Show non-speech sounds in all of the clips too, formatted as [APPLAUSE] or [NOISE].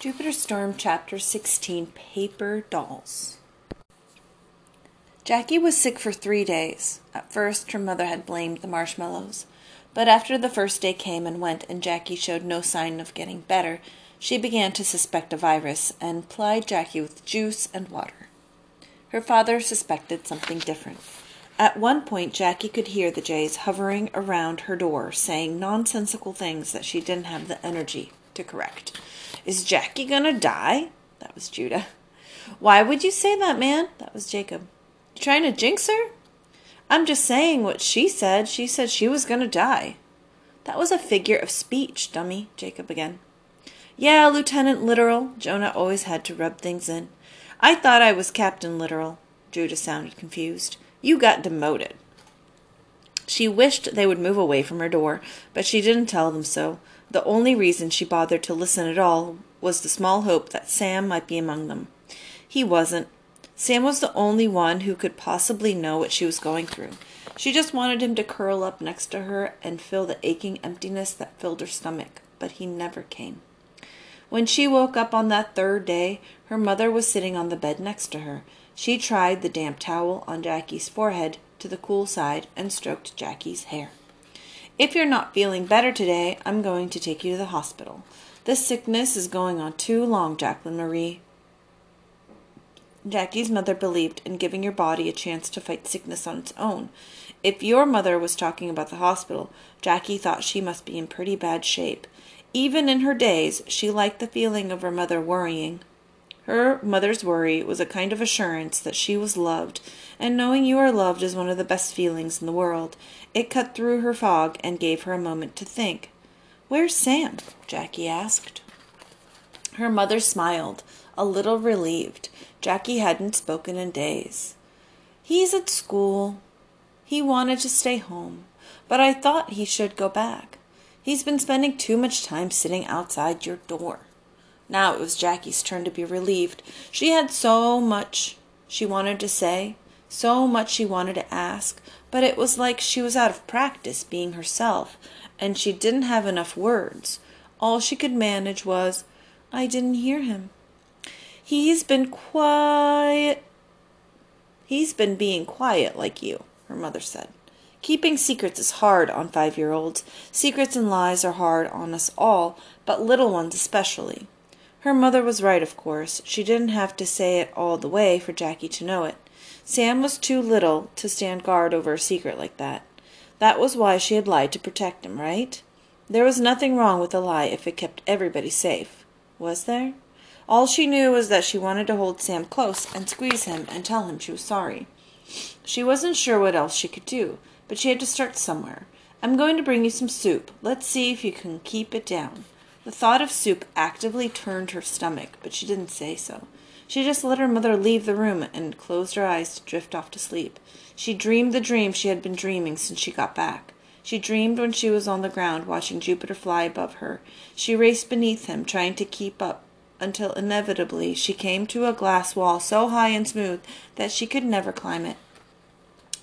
Jupiter Storm, Chapter 16 Paper Dolls. Jackie was sick for three days. At first, her mother had blamed the marshmallows. But after the first day came and went and Jackie showed no sign of getting better, she began to suspect a virus and plied Jackie with juice and water. Her father suspected something different. At one point, Jackie could hear the jays hovering around her door, saying nonsensical things that she didn't have the energy to correct. Is Jackie gonna die? That was Judah. Why would you say that, man? That was Jacob. You trying to jinx her? I'm just saying what she said. She said she was gonna die. That was a figure of speech, dummy, Jacob again. Yeah, Lieutenant Literal. Jonah always had to rub things in. I thought I was Captain Literal. Judah sounded confused. You got demoted. She wished they would move away from her door, but she didn't tell them so. The only reason she bothered to listen at all was the small hope that Sam might be among them. He wasn't. Sam was the only one who could possibly know what she was going through. She just wanted him to curl up next to her and fill the aching emptiness that filled her stomach, but he never came. When she woke up on that third day, her mother was sitting on the bed next to her. She tried the damp towel on Jackie's forehead to the cool side and stroked Jackie's hair. If you're not feeling better today, I'm going to take you to the hospital. This sickness is going on too long, Jacqueline Marie. Jackie's mother believed in giving your body a chance to fight sickness on its own. If your mother was talking about the hospital, Jackie thought she must be in pretty bad shape. Even in her days, she liked the feeling of her mother worrying. Her mother's worry was a kind of assurance that she was loved, and knowing you are loved is one of the best feelings in the world. It cut through her fog and gave her a moment to think. Where's Sam? Jackie asked. Her mother smiled, a little relieved. Jackie hadn't spoken in days. He's at school. He wanted to stay home, but I thought he should go back. He's been spending too much time sitting outside your door. Now it was Jackie's turn to be relieved. She had so much she wanted to say, so much she wanted to ask, but it was like she was out of practice being herself, and she didn't have enough words. All she could manage was, I didn't hear him. He's been quiet. He's been being quiet like you, her mother said. Keeping secrets is hard on five year olds. Secrets and lies are hard on us all, but little ones especially. Her mother was right, of course. She didn't have to say it all the way for Jackie to know it. Sam was too little to stand guard over a secret like that. That was why she had lied to protect him, right? There was nothing wrong with a lie if it kept everybody safe. Was there? All she knew was that she wanted to hold Sam close and squeeze him and tell him she was sorry. She wasn't sure what else she could do, but she had to start somewhere. I'm going to bring you some soup. Let's see if you can keep it down. The thought of soup actively turned her stomach, but she didn't say so. She just let her mother leave the room and closed her eyes to drift off to sleep. She dreamed the dream she had been dreaming since she got back. She dreamed when she was on the ground watching Jupiter fly above her. She raced beneath him, trying to keep up, until inevitably she came to a glass wall so high and smooth that she could never climb it,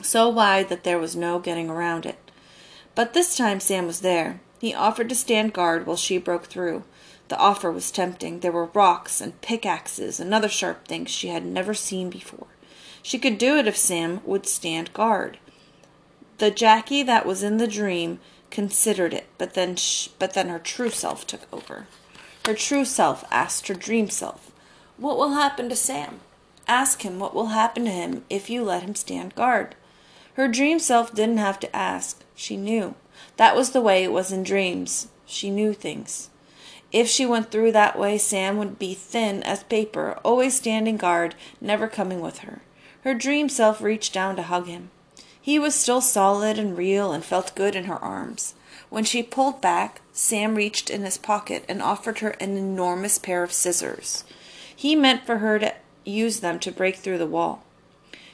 so wide that there was no getting around it. But this time Sam was there. He offered to stand guard while she broke through. The offer was tempting. There were rocks and pickaxes and other sharp things she had never seen before. She could do it if Sam would stand guard. The Jackie that was in the dream considered it, but then but then her true self took over. Her true self asked her dream self, "What will happen to Sam?" Ask him what will happen to him if you let him stand guard. Her dream self didn't have to ask. She knew. That was the way it was in dreams. She knew things. If she went through that way, Sam would be thin as paper, always standing guard, never coming with her. Her dream self reached down to hug him. He was still solid and real and felt good in her arms. When she pulled back, Sam reached in his pocket and offered her an enormous pair of scissors. He meant for her to use them to break through the wall.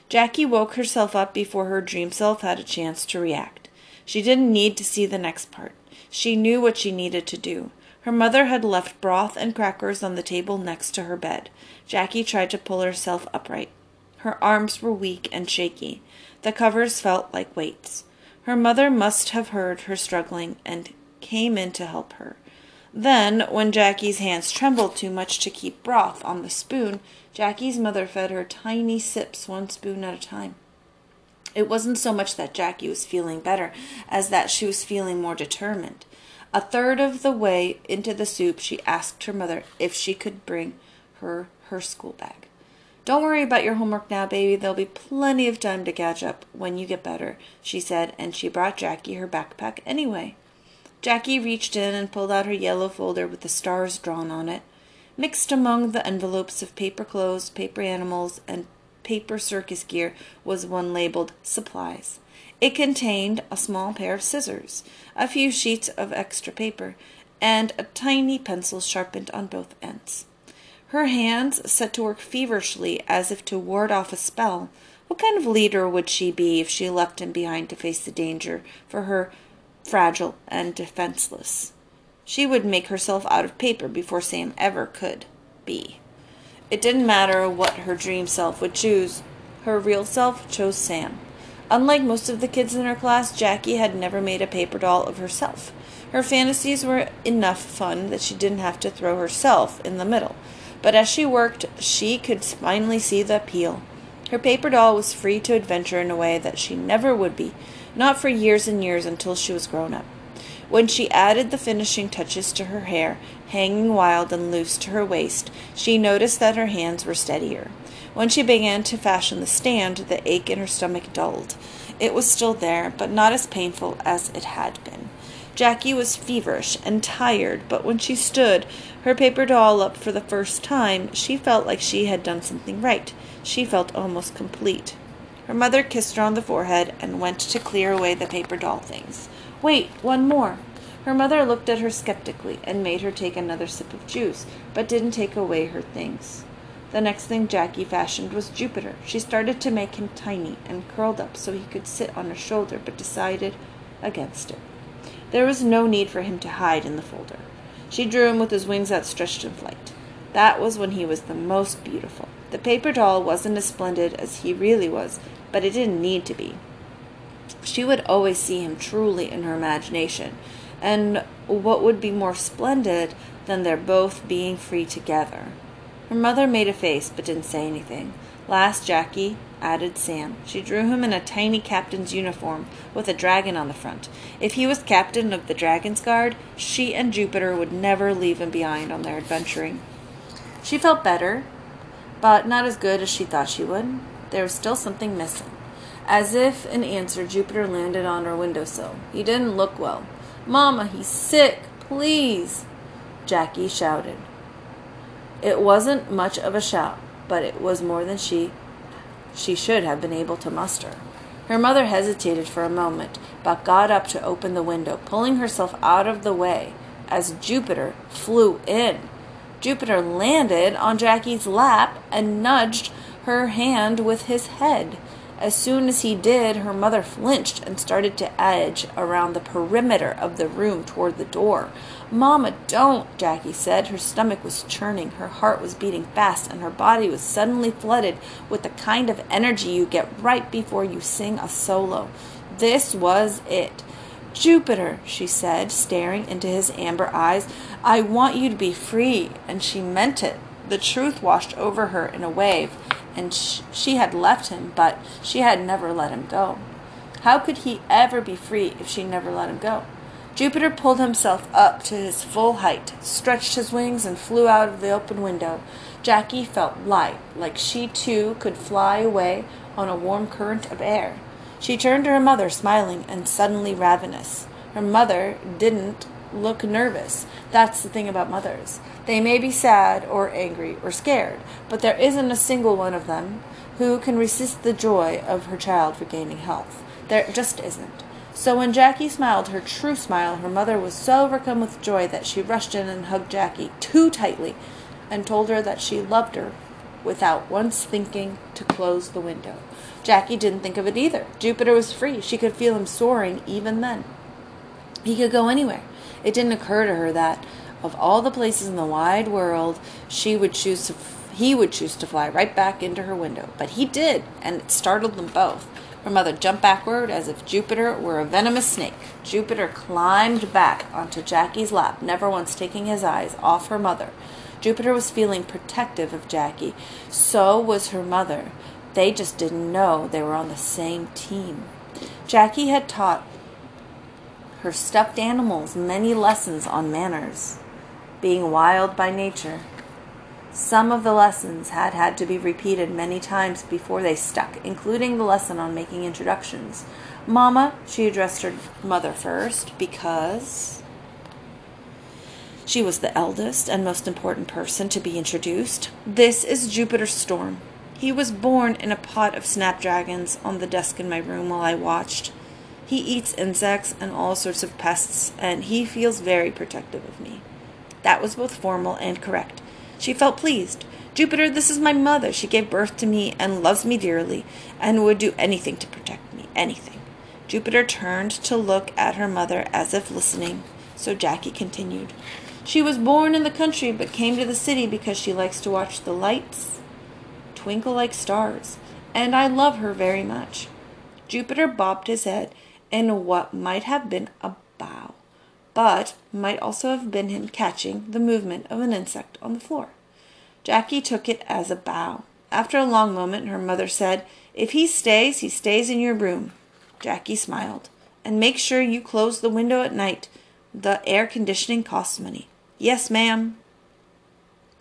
Jackie woke herself up before her dream self had a chance to react. She didn't need to see the next part. She knew what she needed to do. Her mother had left broth and crackers on the table next to her bed. Jackie tried to pull herself upright. Her arms were weak and shaky. The covers felt like weights. Her mother must have heard her struggling and came in to help her. Then, when Jackie's hands trembled too much to keep broth on the spoon, Jackie's mother fed her tiny sips, one spoon at a time. It wasn't so much that Jackie was feeling better as that she was feeling more determined. A third of the way into the soup, she asked her mother if she could bring her her school bag. Don't worry about your homework now, baby. There'll be plenty of time to catch up when you get better, she said, and she brought Jackie her backpack anyway. Jackie reached in and pulled out her yellow folder with the stars drawn on it. Mixed among the envelopes of paper clothes, paper animals, and paper circus gear was one labeled Supplies. It contained a small pair of scissors, a few sheets of extra paper, and a tiny pencil sharpened on both ends. Her hands set to work feverishly as if to ward off a spell. What kind of leader would she be if she left him behind to face the danger for her fragile and defenseless? She would make herself out of paper before Sam ever could be. It didn't matter what her dream self would choose. Her real self chose Sam. Unlike most of the kids in her class, Jackie had never made a paper doll of herself. Her fantasies were enough fun that she didn't have to throw herself in the middle. But as she worked, she could finally see the appeal. Her paper doll was free to adventure in a way that she never would be, not for years and years until she was grown up. When she added the finishing touches to her hair, hanging wild and loose to her waist, she noticed that her hands were steadier. When she began to fashion the stand, the ache in her stomach dulled. It was still there, but not as painful as it had been. Jackie was feverish and tired, but when she stood, her paper doll up for the first time, she felt like she had done something right. She felt almost complete. Her mother kissed her on the forehead and went to clear away the paper doll things. Wait, one more. Her mother looked at her skeptically and made her take another sip of juice, but didn't take away her things. The next thing Jackie fashioned was Jupiter. She started to make him tiny and curled up so he could sit on her shoulder, but decided against it. There was no need for him to hide in the folder. She drew him with his wings outstretched in flight. That was when he was the most beautiful. The paper doll wasn't as splendid as he really was, but it didn't need to be. She would always see him truly in her imagination, and what would be more splendid than their both being free together? Her mother made a face but didn't say anything. Last, Jackie added Sam. She drew him in a tiny captain's uniform with a dragon on the front. If he was captain of the Dragon's Guard, she and Jupiter would never leave him behind on their adventuring. She felt better, but not as good as she thought she would. There was still something missing. As if in answer, Jupiter landed on her windowsill. He didn't look well. Mamma, he's sick. Please, Jackie shouted. It wasn't much of a shout, but it was more than she she should have been able to muster. Her mother hesitated for a moment, but got up to open the window, pulling herself out of the way as Jupiter flew in. Jupiter landed on Jackie's lap and nudged her hand with his head. As soon as he did, her mother flinched and started to edge around the perimeter of the room toward the door. Mamma, don't, Jackie said. Her stomach was churning, her heart was beating fast, and her body was suddenly flooded with the kind of energy you get right before you sing a solo. This was it. Jupiter, she said, staring into his amber eyes, I want you to be free. And she meant it. The truth washed over her in a wave and sh- she had left him, but she had never let him go. How could he ever be free if she never let him go? Jupiter pulled himself up to his full height, stretched his wings, and flew out of the open window. Jackie felt light, like she too could fly away on a warm current of air. She turned to her mother, smiling and suddenly ravenous. Her mother didn't look nervous. That's the thing about mothers. They may be sad or angry or scared, but there isn't a single one of them who can resist the joy of her child regaining health. There just isn't. So when Jackie smiled her true smile, her mother was so overcome with joy that she rushed in and hugged Jackie too tightly and told her that she loved her without once thinking to close the window. Jackie didn't think of it either. Jupiter was free. She could feel him soaring even then. He could go anywhere. It didn't occur to her that of all the places in the wide world, she would choose to, he would choose to fly right back into her window. But he did, and it startled them both. Her mother jumped backward as if Jupiter were a venomous snake. Jupiter climbed back onto Jackie's lap, never once taking his eyes off her mother. Jupiter was feeling protective of Jackie. So was her mother. They just didn't know they were on the same team. Jackie had taught her stuffed animals many lessons on manners, being wild by nature. Some of the lessons had had to be repeated many times before they stuck, including the lesson on making introductions. Mama, she addressed her mother first because she was the eldest and most important person to be introduced. This is Jupiter Storm. He was born in a pot of snapdragons on the desk in my room while I watched. He eats insects and all sorts of pests, and he feels very protective of me. That was both formal and correct. She felt pleased. Jupiter, this is my mother. She gave birth to me and loves me dearly and would do anything to protect me. Anything. Jupiter turned to look at her mother as if listening, so Jackie continued. She was born in the country but came to the city because she likes to watch the lights twinkle like stars, and I love her very much. Jupiter bobbed his head in what might have been a bow but might also have been him catching the movement of an insect on the floor. Jackie took it as a bow. After a long moment, her mother said, If he stays, he stays in your room. Jackie smiled. And make sure you close the window at night. The air conditioning costs money. Yes, ma'am.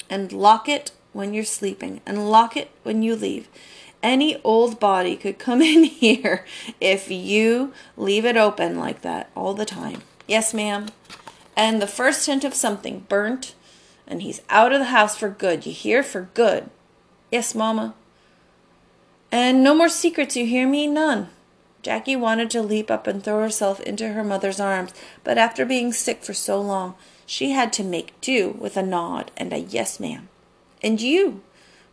And lock it when you're sleeping, and lock it when you leave. Any old body could come [LAUGHS] in here if you leave it open like that all the time. Yes, ma'am. And the first hint of something burnt, and he's out of the house for good. You hear? For good. Yes, mamma. And no more secrets, you hear me? None. Jackie wanted to leap up and throw herself into her mother's arms, but after being sick for so long, she had to make do with a nod and a yes, ma'am. And you,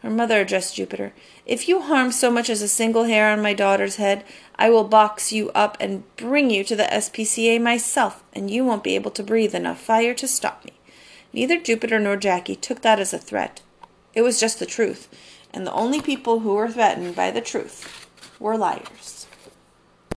her mother addressed Jupiter, if you harm so much as a single hair on my daughter's head, I will box you up and bring you to the SPCA myself, and you won't be able to breathe enough fire to stop me. Neither Jupiter nor Jackie took that as a threat. It was just the truth, and the only people who were threatened by the truth were liars.